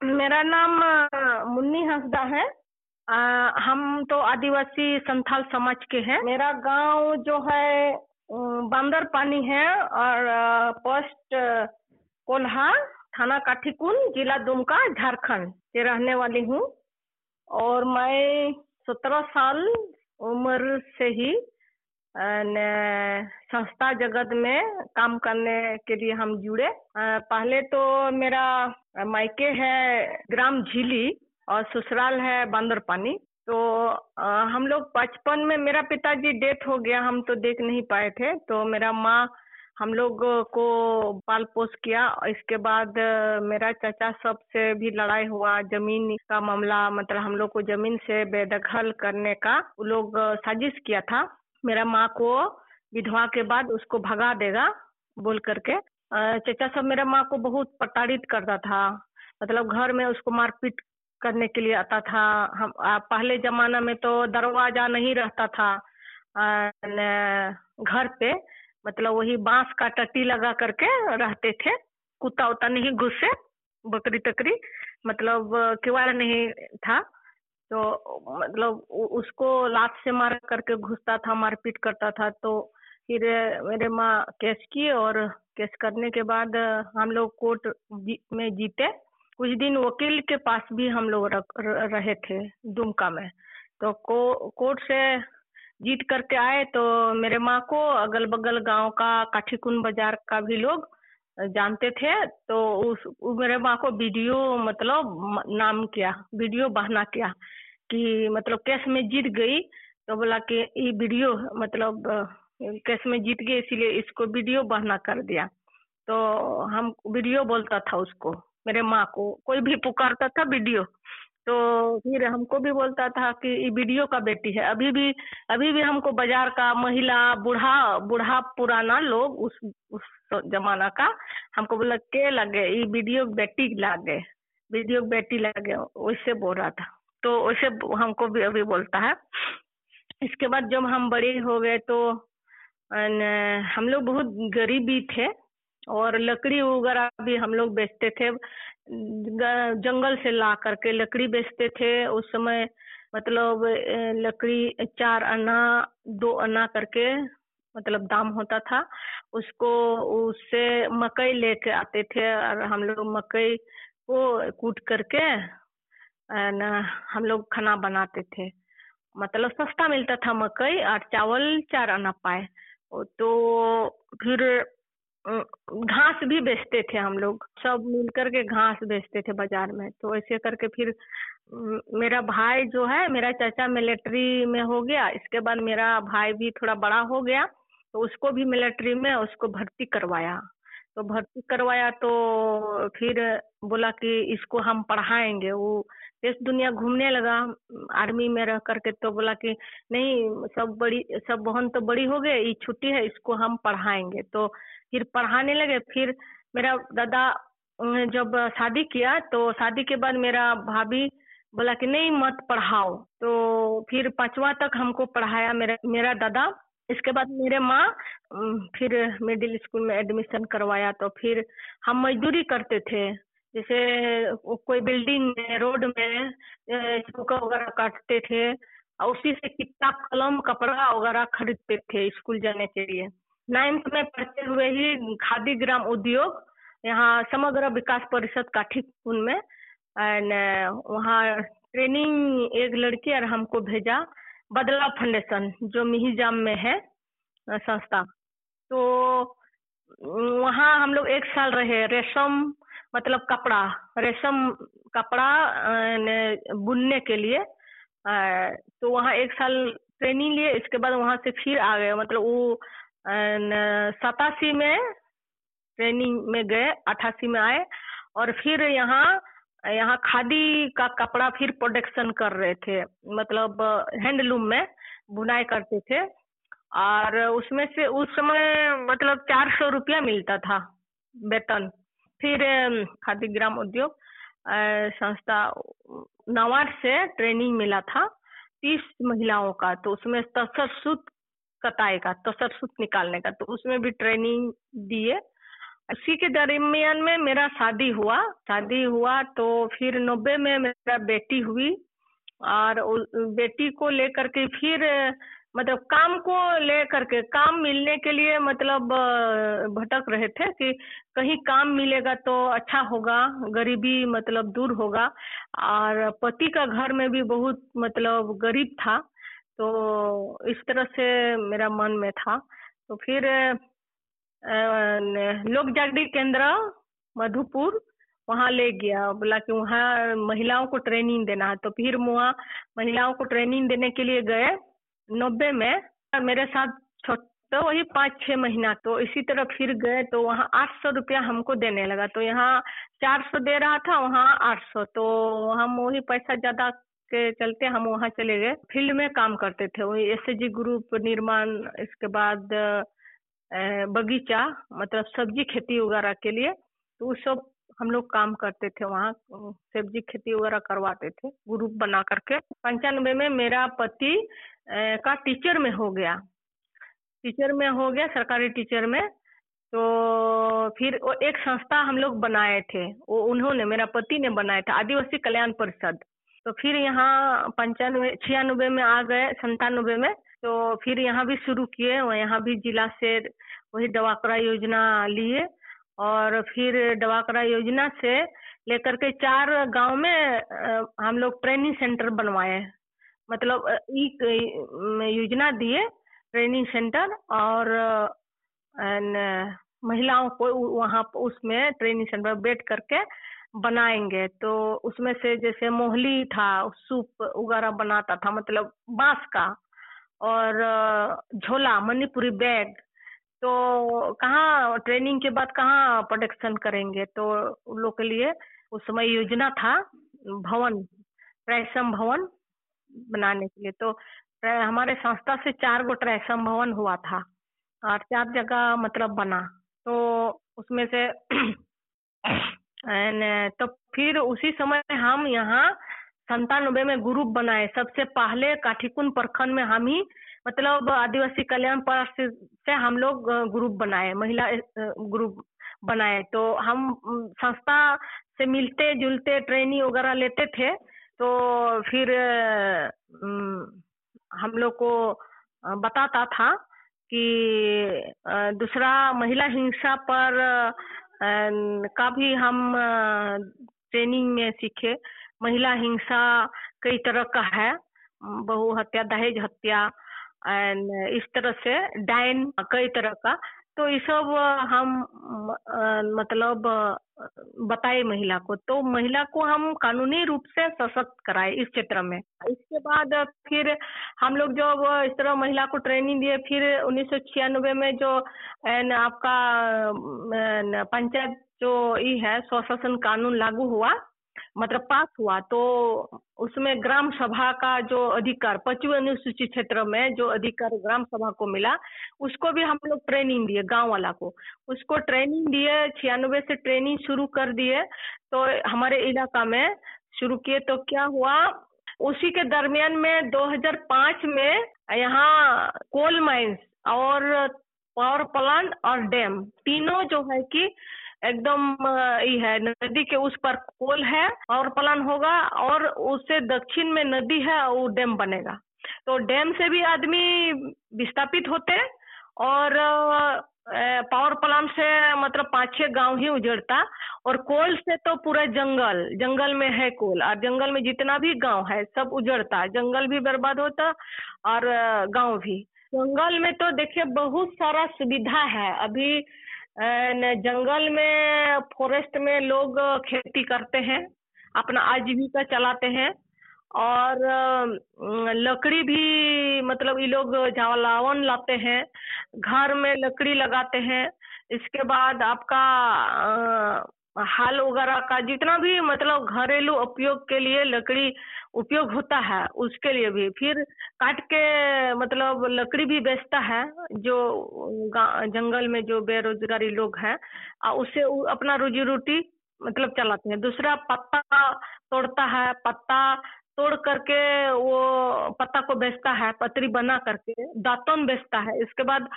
मेरा नाम मुन्नी हंसदा है। अ, हम तो आदिवासी संथाल समाज के हैं। मेरा गाँव जो है बंदर पानी है और पोस्ट कोल्हा थाना काठीकुंड जिला दुमका झारखंड से रहने वाली हूँ। और मैं सत्रह साल उम्र से ही संस्था जगत में काम करने के लिए हम जुड़े। पहले तो मेरा मायके है ग्राम झीली और ससुराल है बांदर पानी तो हम लोग बचपन में मेरा पिताजी डेथ हो गया, हम तो देख नहीं पाए थे। तो मेरा माँ हम लोग को पाल पोस किया। इसके बाद मेरा चाचा सबसे भी लड़ाई हुआ। ज़मीन का मामला मतलब हम लोग को ज़मीन से बेदखल करने का वो लोग साजिश किया था। मेरा माँ को विधवा के बाद उसको भगा देगा बोल करके। चाचा सब मेरा माँ को बहुत प्रताड़ित करता था। मतलब घर में उसको मारपीट करने के लिए आता था। हम आ, पहले जमाना में तो दरवाज़ा नहीं रहता था। न, घर पे मतलब वही बाँस का टट्टी लगा करके रहते थे। कुत्ता उत्ता नहीं घुसे बकरी तकरी मतलब किवाड़ नहीं था। तो मतलब उसको लात से मार करके घुसता था मारपीट करता था। तो फिर मेरे माँ केस की और केस करने के बाद हम लोग कोर्ट जी, में जीते। कुछ दिन वकील के पास भी हम लोग रहे थे दुमका में। तो को, कोर्ट से जीत करके आए तो मेरे माँ को अगल बगल गाँव का काठीकुंड बाज़ार का भी लोग जानते थे। तो उस मेरे माँ को वीडियो मतलब नाम किया वीडियो बहाना किया। कि मतलब कैश में जीत गई तो बोला कि ये वीडियो मतलब कैश में जीत गई, इसीलिए इसको वीडियो बहना कर दिया। तो हम वीडियो बोलता था उसको, मेरे माँ को, कोई भी पुकारता था वीडियो। तो फिर हमको भी बोलता था कि ये वीडियो का बेटी है। अभी भी अभी भी हमको बाज़ार का महिला, बूढ़ा बूढ़ा पुराना लोग उस उस जमाना का, हमको बोला, के लगे? ये वीडियो बेटी लगे, वीडियो बेटी लगे, वैसे बोल रहा था। तो वैसे हमको भी अभी बोलता है। इसके बाद जब हम बड़े हो गए तो हम लोग बहुत गरीब भी थे और लकड़ी वगैरह भी हम लोग बेचते थे। जंगल से ला करके लकड़ी बेचते थे। उस समय मतलब लकड़ी चार आना दो आना करके मतलब दाम होता था। उसको, उससे मकई लेके आते थे और हम लोग मकई को कूट करके न हम लोग खाना बनाते थे। मतलब सस्ता मिलता था मकई और चावल चार आना पाए। तो फिर घास भी बेचते थे हम लोग। सब मिल करके घास बेचते थे बाज़ार में। तो ऐसे करके फिर मेरा भाई जो है, मेरा चाचा मिलिट्री में हो गया। इसके बाद मेरा भाई भी थोड़ा बड़ा हो गया। तो उसको भी मिलिट्री में उसको भर्ती करवाया। तो भर्ती करवाया तो फिर बोला कि इसको हम पढ़ाएँगे। वो देश दुनिया घूमने लगा। आर्मी में रह करके तो बोला कि नहीं, सब बड़ी, सब बहन तो बड़ी हो गए, ये छुट्टी है, इसको हम पढ़ाएँगे। तो फिर पढ़ाने लगे। फिर मेरा दादा जब शादी किया तो शादी के बाद मेरा भाभी बोला कि नहीं, मत पढ़ाओ। तो फिर पांचवा तक हमको पढ़ाया मेरा मेरा दादा। इसके बाद मेरे माँ फिर मिडिल स्कूल में एडमिशन करवाया। तो फिर हम मजदूरी करते थे। जैसे कोई बिल्डिंग में, रोड में चौका वगैरह काटते थे और उसी से किताब कलम कपड़ा वगैरह खरीदते थे स्कूल जाने के लिए। नाइन्थ में पढ़ते हुए ही खादी ग्राम उद्योग, यहाँ समग्र विकास परिषद काठीकुंड में एंड वहाँ ट्रेनिंग एक लड़की और हमको भेजा बदलाव फाउंडेशन जो मिहिजाम में है संस्था। तो वहाँ हम लोग एक साल रहे, रेशम मतलब कपड़ा रेशम कपड़ा अ, बुनने के लिए तो वहाँ एक साल ट्रेनिंग लिए इसके बाद वहाँ से फिर आ गए। मतलब वो सतासी में ट्रेनिंग में गए अठासी में आए और फिर यहाँ यहाँ खादी का कपड़ा फिर प्रोडक्शन कर रहे थे। मतलब हैंडलूम में बुनाई करते थे और उसमें से उस समय मतलब चार सौ रुपया मिलता था वेतन। फिर खादी ग्राम उद्योग संस्था नवाड से ट्रेनिंग मिला था तीस महिलाओं का तो उसमें तसर सूत कताई का तसर सूत निकालने का तो उसमें भी ट्रेनिंग दिए। इसी के दरमियान में मेरा शादी हुआ शादी हुआ तो फिर नब्बे में मेरा बेटी हुई और बेटी को लेकर के फिर मतलब काम को लेकर के, काम मिलने के लिए मतलब भटक रहे थे कि कहीं काम मिलेगा तो अच्छा होगा, गरीबी मतलब दूर होगा। और पति का घर में भी बहुत मतलब गरीब था तो इस तरह से मेरा मन में था। तो फिर लोक जागृति केंद्र, मधुपुर, वहाँ ले गया। बोला कि वहाँ महिलाओं को ट्रेनिंग देना है। तो फिर वहाँ महिलाओं को ट्रेनिंग देने के लिए गए। नब्बे में मेरे साथ तो वही पाँच छः महीना तो इसी तरह फिर गए तो वहाँ आठ सौ रुपया हमको देने लगा। तो यहाँ चार सौ दे रहा था, वहाँ आठ सौ। तो हम वही पैसा ज़्यादा के चलते हम वहाँ चले गए। फ़ील्ड में काम करते थे, वही एस ग्रुप निर्माण, इसके बाद बगीचा मतलब सब्ज़ी खेती वगैरह के लिए तो उस सब हम लोग काम करते थे वहाँ, सब्ज़ी खेती वगैरह करवाते थे ग्रुप बना करके। पंचानवे में मेरा पति का टीचर में हो गया। टीचर में हो गया, सरकारी टीचर में। तो फिर वो एक संस्था हम लोग बनाए थे। वो उन्होंने, मेरा पति ने बनाया था, आदिवासी कल्याण परिषद। तो फिर यहाँ पंचानवे छियानबे में आ गए संतानबे में। तो फिर यहाँ भी शुरू किए यहाँ भी जिला से वही दवाकरा योजना लिए। और फिर डवाकरा योजना से लेकर के चार गाँव में हम लोग ट्रेनिंग सेंटर बनवाए। मतलब योजना दिए ट्रेनिंग सेंटर और महिलाओं को वहाँ उसमें ट्रेनिंग सेंटर बैठ करके बनाएँगे। तो उसमें से जैसे मोहली था, सूप वगैरह बनाता था मतलब बाँस का और झोला, मणिपुरी बैग। तो कहाँ, ट्रेनिंग के बाद कहाँ प्रोडक्शन करेंगे? तो उन लोग के लिए उस समय योजना था, भवन ट्रैसम भवन। बनाने के लिए। तो हमारे संस्था से चार गो ट्रैसम भवन हुआ था और चार जगह मतलब बना। तो उसमें से तो फिर उसी समय हम यहाँ संतानबे में ग्रुप बनाए। सबसे पहले काठीकुन प्रखंड में हम ही मतलब आदिवासी कल्याण पर से हम लोग ग्रुप बनाए, महिला ग्रुप बनाए। तो हम, संस्था से मिलते जुलते ट्रेनिंग वगैरह लेते थे। तो फिर हम लोग को बताता था कि दूसरा महिला हिंसा पर का भी हम ट्रेनिंग में सीखे। महिला हिंसा कई तरह का है। बहु हत्या दहेज हत्या एंड इस तरह से डाइन कई तरह का। तो ये सब हम मतलब बताए महिला को। तो महिला को हम कानूनी रूप से सशक्त कराए इस क्षेत्र में। इसके बाद फिर हम लोग जो इस तरह महिला को ट्रेनिंग दिए, फिर उन्नीस सौ छियानबे में जो एन आपका पंचायत जो ये है, स्वशासन कानून लागू हुआ मतलब पास हुआ तो उसमें ग्राम सभा का जो अधिकार पचवे अनुसूचित क्षेत्र में जो अधिकार ग्राम सभा को मिला, उसको भी हम लोग ट्रेनिंग दिए, गाँव वाला को। उसको ट्रेनिंग दिए, छियानवे से ट्रेनिंग शुरू कर दिए तो हमारे इलाका में शुरू किए तो क्या हुआ, उसी के दरमियान में 2005 में यहाँ कोल माइंस और पावर प्लांट और डैम तीनों जो है कि एकदम ये है, नदी के उस पर कोल है और प्लान होगा और उससे दक्षिण में नदी है वो डैम बनेगा। तो डैम से भी आदमी विस्थापित होते और पावर प्लांट से मतलब पाँच छह गाँव ही उजड़ता और कोल से तो पूरा जंगल जंगल में है कोल और जंगल में जितना भी गाँव है सब उजड़ता, जंगल भी बर्बाद होता और गाँव भी। जंगल में तो देखिए बहुत सारा सुविधा है। अभी जंगल में फॉरेस्ट में लोग खेती करते हैं, अपना आजीविका चलाते हैं और लकड़ी भी मतलब ये लोग जलावन लाते हैं, घर में लकड़ी लगाते हैं। इसके बाद आपका हाल वगैरह का जितना भी मतलब घरेलू उपयोग के लिए लकड़ी उपयोग होता है, उसके लिए भी। फिर काट के मतलब लकड़ी भी बेचता है, जो जंगल में जो बेरोजगारी लोग हैं और उससे अपना रोजी रोटी मतलब चलाते हैं। दूसरा पत्ता तोड़ता है, पत्ता तोड़ करके वो पत्ता को बेचता है, पतरी बना करके, दातन बेचता है। इसके बाद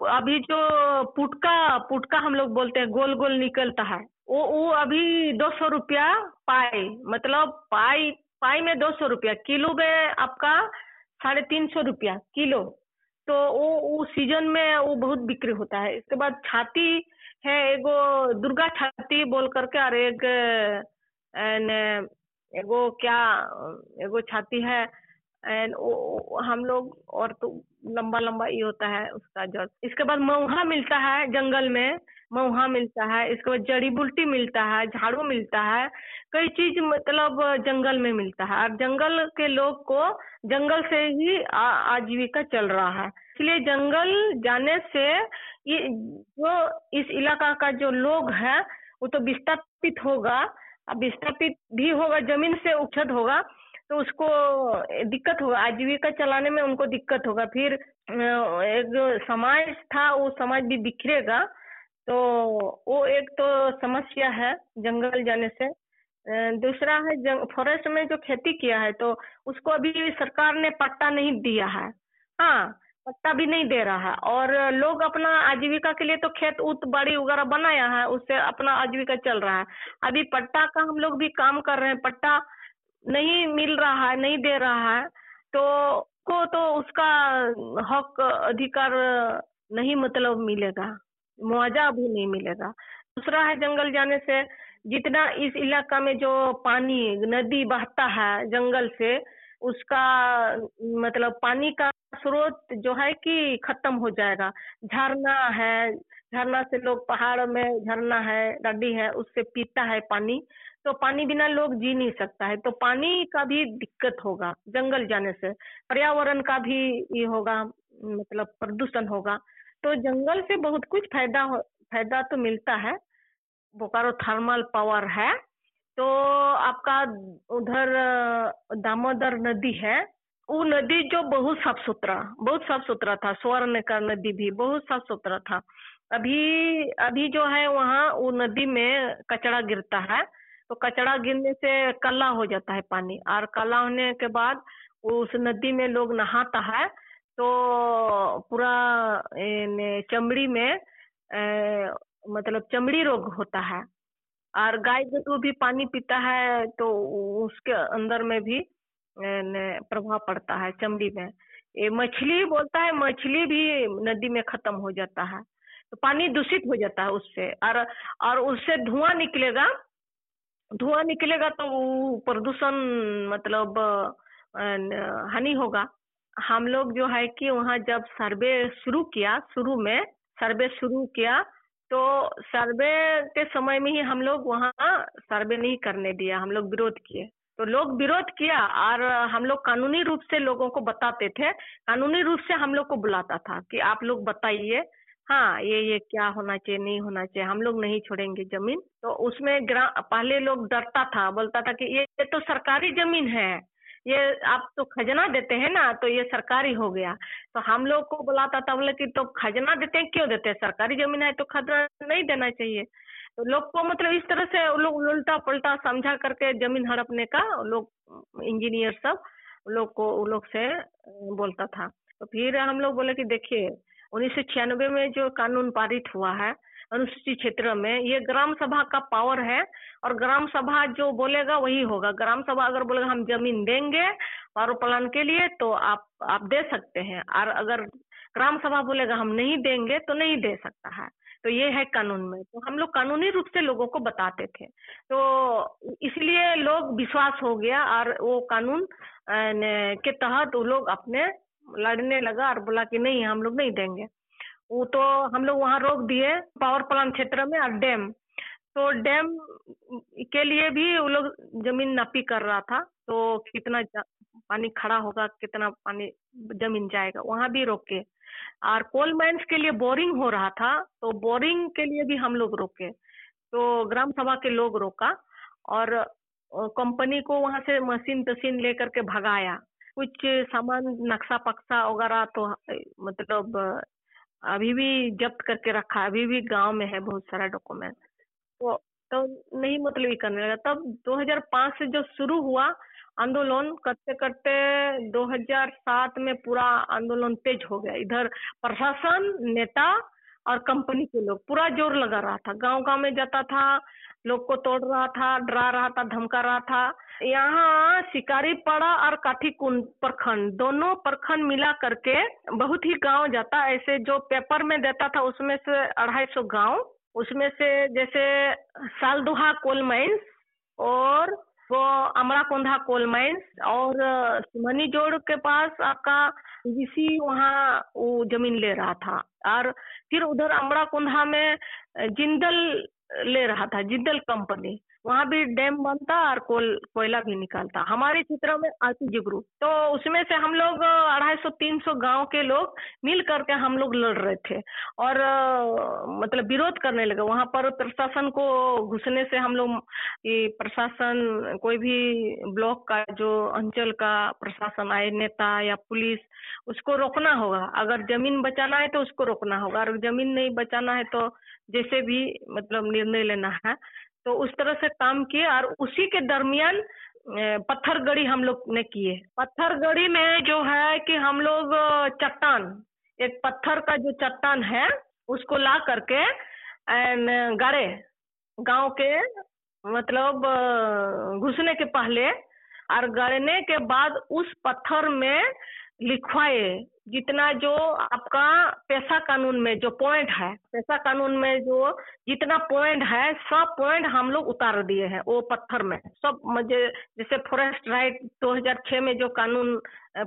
अभी जो पुटका पुटका हम लोग बोलते हैं, गोल गोल निकलता है, वो वो अभी दो सौ रुपया पाई मतलब पाई पाई में दो सौ रुपया, किलो में आपका साढ़े तीन सौ रुपया किलो। तो वो वो सीज़न में वो बहुत बिक्री होता है। इसके बाद छाती है, एगो दुर्गा छाती बोल करके, और एक एगो क्या, एगो छाती है एंड हम लोग, और तो लंबा लंबा ये होता है उसका जड़। इसके बाद मऊहा मिलता है जंगल में, मऊहा मिलता है। इसके बाद जड़ी बुल्टी मिलता है, झाड़ू मिलता है। कई चीज़ मतलब जंगल में मिलता है। और जंगल के लोग को जंगल से ही आजीविका चल रहा है। इसलिए जंगल जाने से ये जो इस इलाका का जो लोग है, वो तो विस्थापित होगा। विस्थापित भी होगा, ज़मीन से उछत होगा। तो उसको दिक्कत होगा आजीविका चलाने में उनको दिक्कत होगा। फिर एक समाज था, वो समाज भी बिखरेगा। तो वो एक तो समस्या है जंगल जाने से। दूसरा है फॉरेस्ट में जो खेती किया है तो उसको अभी सरकार ने पट्टा नहीं दिया है। हाँ पट्टा भी नहीं दे रहा है। और लोग अपना आजीविका के लिए तो खेत उत बाड़ी वगैरह बनाया है, उससे अपना आजीविका चल रहा है। अभी पट्टा का हम लोग भी काम कर रहे हैं। पट्टा नहीं मिल रहा है, नहीं दे रहा है तो को तो उसका हक, अधिकार नहीं मतलब मिलेगा, मुआवजा भी नहीं मिलेगा। दूसरा है जंगल जाने से, जितना इस इलाका में जो पानी, नदी बहता है जंगल से, उसका मतलब पानी का स्रोत जो है कि खत्म हो जाएगा। झरना है झरना से लोग पहाड़ में झरना है, नदी है, उससे पीता है पानी। तो पानी बिना लोग जी नहीं सकता है। तो पानी का भी दिक्कत होगा, जंगल जाने से। पर्यावरण का भी ये होगा मतलब प्रदूषण होगा। तो जंगल से बहुत कुछ फ़ायदा फ़ायदा तो मिलता है। बोकारो थर्मल पावर है। तो आपका उधर दामोदर नदी है। वो नदी जो बहुत साफ़ सुथरा, बहुत साफ़ सुथरा था। स्वर्ण का नदी भी बहुत साफ़ सुथरा था। अभी अभी जो है वहाँ वो नदी में कचरा गिरता है। तो कचरा गिरने से काला हो जाता है पानी और काला होने के बाद उस नदी में लोग नहाता है। तो पूरा चमड़ी में ए, मतलब चमड़ी रोग होता है। और गाय गरु भी पानी पीता है तो उसके अंदर में भी प्रभाव पड़ता है चमड़ी में। ये मछली बोलता है मछली भी नदी में खत्म हो जाता है। तो पानी दूषित हो जाता है उससे। और और उससे धुआँ निकलेगा धुआँ निकलेगा तो प्रदूषण मतलब हानि होगा। हम लोग जो है कि वहाँ जब सर्वे शुरू किया, शुरू में सर्वे शुरू किया तो सर्वे के समय में ही हम लोग वहाँ सर्वे नहीं करने दिया, हम लोग विरोध किए। तो लोग विरोध किया और हम लोग कानूनी रूप से लोगों को बताते थे। कानूनी रूप से हम लोग को बुलाता था कि आप लोग बताइए हाँ ये ये क्या होना चाहिए, नहीं होना चाहिए, हम लोग नहीं छोड़ेंगे ज़मीन। तो उसमें ग्राम पहले लोग डरता था, बोलता था कि ये तो सरकारी ज़मीन है, ये आप तो खजना देते हैं ना तो ये सरकारी हो गया। तो हम लोग को बुलाता था, बोले कि तो खजना देते हैं, क्यों देते हैं? सरकारी ज़मीन है तो खजना नहीं देना चाहिए। तो लोग को मतलब इस तरह से लोग उल्टा पलटा समझा करके ज़मीन हड़पने का लोग, इंजीनियर सब लोग को लोग से बोलता था। तो फिर हम लोग बोले कि देखिए उन्नीस में जो कानून पारित हुआ है अनुसूचित क्षेत्र में, ये ग्राम सभा का पावर है और ग्राम सभा जो बोलेगा वही होगा। ग्राम सभा अगर बोलेगा, हम ज़मीन देंगे पारो पालन के लिए तो आप आप दे सकते हैं। और अगर ग्राम सभा बोलेगा, हम नहीं देंगे तो नहीं दे सकता है। तो ये है कानून में। तो हम लोग कानूनी रूप से लोगों को बताते थे। तो इसलिए लोग विश्वास हो गया और वो कानून के तहत वो लोग अपने लड़ने लगा और बोला कि नहीं, हम लोग नहीं देंगे। वो तो हम लोग वहाँ रोक दिए पावर प्लांट क्षेत्र में और डैम तो डैम के लिए भी वो लोग ज़मीन नापी कर रहा था। तो कितना पानी खड़ा होगा, कितना पानी ज़मीन जाएगा, वहाँ भी रोके। और कोल माइन्स के लिए बोरिंग हो रहा था तो बोरिंग के लिए भी हम लोग रोके। तो ग्राम सभा के लोग रोका और कंपनी को वहाँ से मशीन तशीन लेकर के भगाया। कुछ सामान नक्शा पक्सा वगैरह तो मतलब अभी भी जब्त करके रखा है। अभी भी गाँव में है बहुत सारा डॉक्यूमेंट तो तो नहीं मतलब ये करने लगा। तब 2005 से जो शुरू हुआ आंदोलन, करते करते 2007 में पूरा आंदोलन तेज हो गया। इधर प्रशासन, नेता और कंपनी के लोग। पूरा ज़ोर लगा रहा था। गाँव गाँव में जाता था, लोग को तोड़ रहा था, डरा रहा था, धमका रहा था। यहाँ शिकारी पड़ा और काठी कुंड प्रखंड। दोनों प्रखंड मिला करके बहुत ही गाँव जाता। ऐसे जो पेपर में देता था, उसमें से अढ़ाई सौ गाँव। उसमें से जैसे सालदुहा कोल माइंस और वो अमरा कोंधा कोल माइंस और सुमनी जोड़ के पास आपका बीसी वहाँ वो ज़मीन ले रहा था। और फिर उधर अमरा कुंधा में जिंदल ले रहा था, जिंदल कंपनी। वहाँ भी डैम बनता और कोल, कोयला भी निकालता। हमारे क्षेत्र में आती ग्रुप तो उसमें से हम लोग, अढ़ाई सौ, तीन सौ गाँव के लोग मिल करके हम लोग लड़ रहे थे। और मतलब विरोध करने लगे। वहाँ पर प्रशासन को घुसने से हम लोग प्रशासन, कोई भी ब्लॉक का, जो अंचल का प्रशासन आए, नेता या पुलिस, उसको रोकना होगा। अगर ज़मीन बचाना है तो उसको रोकना होगा। अगर ज़मीन नहीं बचाना है तो जैसे भी मतलब निर्णय लेना है तो उस तरह से काम किए और उसी के दरमियान पत्थर गड़ी हम लोग ने किए। पत्थर गड़ी में जो है कि हम लोग चट्टान, एक पत्थर का जो चट्टान है, उसको ला करके गड़े, गाँव के मतलब घुसने के पहले, और गड़ने के बाद उस पत्थर में लिखवाए जितना जो आपका पैसा कानून में जो पॉइंट है, पैसा कानून में जो जितना पॉइंट है, सब पॉइंट हम लोग उतार दिए हैं वो पत्थर में। सब मुझे जैसे फॉरेस्ट राइट 2006 में जो कानून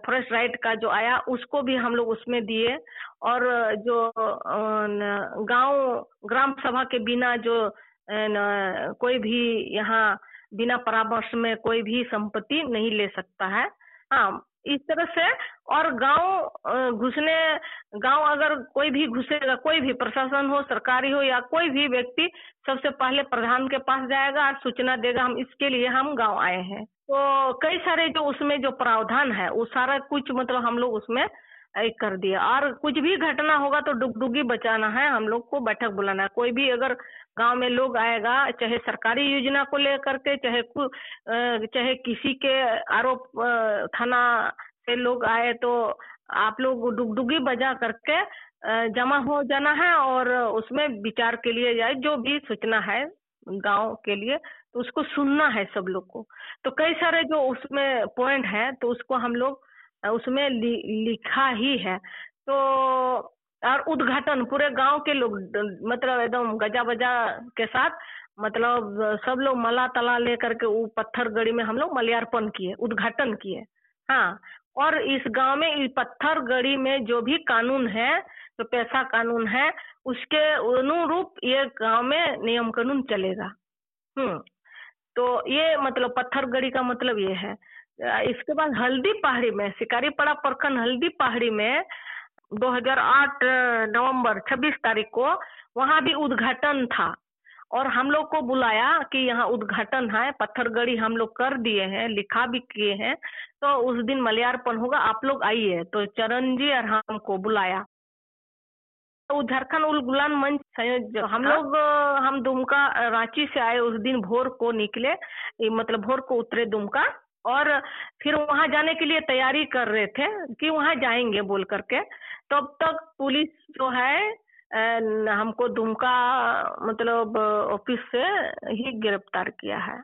फॉरेस्ट राइट का जो आया, उसको भी हम लोग उसमें दिए। और जो गाँव, ग्राम सभा के बिना जो कोई भी यहाँ बिना परामर्श में कोई भी संपत्ति नहीं ले सकता है। हाँ इस तरह से। और गाँव घुसने, गाँव अगर कोई भी घुसेगा, कोई भी प्रशासन हो, सरकारी हो या कोई भी व्यक्ति, सबसे पहले प्रधान के पास जाएगा और सूचना देगा, हम इसके लिए हम गाँव आए हैं। तो कई सारे जो उसमें जो प्रावधान है, वो सारा कुछ मतलब हम लोग उसमें कर दिया। और कुछ भी घटना होगा तो डुगडुगी बचाना है, हम लोग को बैठक बुलाना है। कोई भी अगर गाँव में लोग आएगा, चाहे सरकारी योजना को लेकर के, चाहे चाहे किसी के आरोप थाना से लोग आए तो आप लोग डुगडुगी बजा करके जमा हो जाना है और उसमें विचार के लिए जाए, जो भी सूचना है गाँव के लिए तो उसको सुनना है सब लोग को। तो कई सारे जो उसमें पॉइंट है तो उसको हम लोग उसमें लि, लिखा ही है। तो और उद्घाटन पूरे गाँव के लोग मतलब एकदम गजा बजा के साथ मतलब सब लोग मला तला लेकर के वो पत्थर गड़ी में हम लोग मल्यार्पण किए उद्घाटन किए। हाँ और इस गाँव में इस पत्थर गड़ी में जो भी कानून है जो पैसा कानून है उसके अनुरूप ये गाँव में नियम कानून चलेगा। हम्म तो ये मतलब पत्थर गड़ी का मतलब ये है। इसके बाद हल्दी पहाड़ी में शिकारी पड़ा प्रखंड हल्दी पहाड़ी में 2008 नवंबर 26 तारीख को वहाँ भी उद्घाटन था। और हम लोग को बुलाया कि यहाँ उद्घाटन है पत्थर गड़ी हम लोग कर दिए हैं लिखा भी किए हैं तो उस दिन मलयार्पण होगा आप लोग आइए। तो चरण जी और हमको बुलाया। तो झारखंड उल गुलान मंच संयोजक हम हाँ। लोग हम दुमका रांची से आए उस दिन भोर को निकले मतलब भोर को उतरे दुमका। और फिर वहाँ जाने के लिए तैयारी कर रहे थे कि वहाँ जाएँगे बोल करके। तब तक पुलिस जो है हमको दुमका मतलब ऑफ़िस से ही गिरफ़्तार किया है।